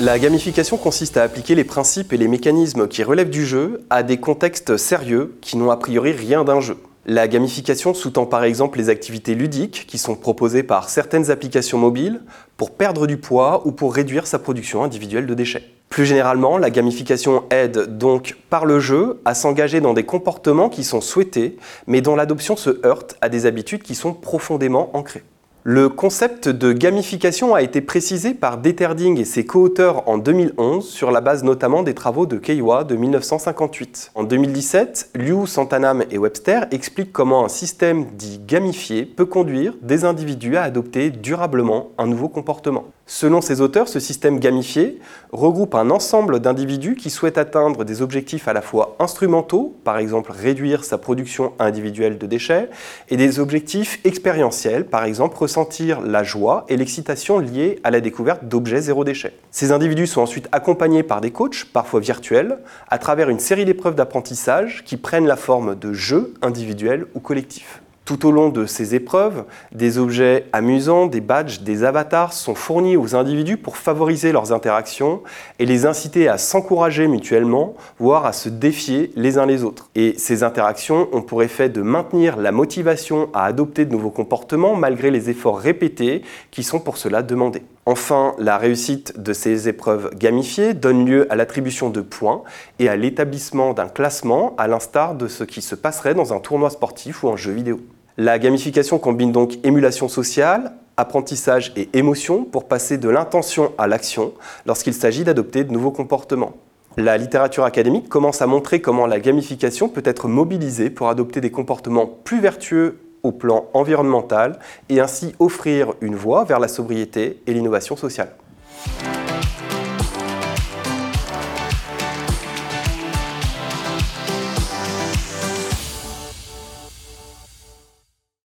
La gamification consiste à appliquer les principes et les mécanismes qui relèvent du jeu à des contextes sérieux qui n'ont a priori rien d'un jeu. La gamification sous-tend par exemple les activités ludiques qui sont proposées par certaines applications mobiles pour perdre du poids ou pour réduire sa production individuelle de déchets. Plus généralement, la gamification aide donc par le jeu à s'engager dans des comportements qui sont souhaités mais dont l'adoption se heurte à des habitudes qui sont profondément ancrées. Le concept de gamification a été précisé par Deterding et ses co-auteurs en 2011 sur la base notamment des travaux de Keiwa de 1958. En 2017, Liu, Santanam et Webster expliquent comment un système dit gamifié peut conduire des individus à adopter durablement un nouveau comportement. Selon ces auteurs, ce système gamifié regroupe un ensemble d'individus qui souhaitent atteindre des objectifs à la fois instrumentaux, par exemple réduire sa production individuelle de déchets, et des objectifs expérientiels, par exemple ressentir la joie et l'excitation liées à la découverte d'objets zéro déchet. Ces individus sont ensuite accompagnés par des coachs, parfois virtuels, à travers une série d'épreuves d'apprentissage qui prennent la forme de jeux individuels ou collectifs. Tout au long de ces épreuves, des objets amusants, des badges, des avatars sont fournis aux individus pour favoriser leurs interactions et les inciter à s'encourager mutuellement, voire à se défier les uns les autres. Et ces interactions ont pour effet de maintenir la motivation à adopter de nouveaux comportements malgré les efforts répétés qui sont pour cela demandés. Enfin, la réussite de ces épreuves gamifiées donne lieu à l'attribution de points et à l'établissement d'un classement à l'instar de ce qui se passerait dans un tournoi sportif ou un jeu vidéo. La gamification combine donc émulation sociale, apprentissage et émotion pour passer de l'intention à l'action lorsqu'il s'agit d'adopter de nouveaux comportements. La littérature académique commence à montrer comment la gamification peut être mobilisée pour adopter des comportements plus vertueux au plan environnemental et ainsi offrir une voie vers la sobriété et l'innovation sociale.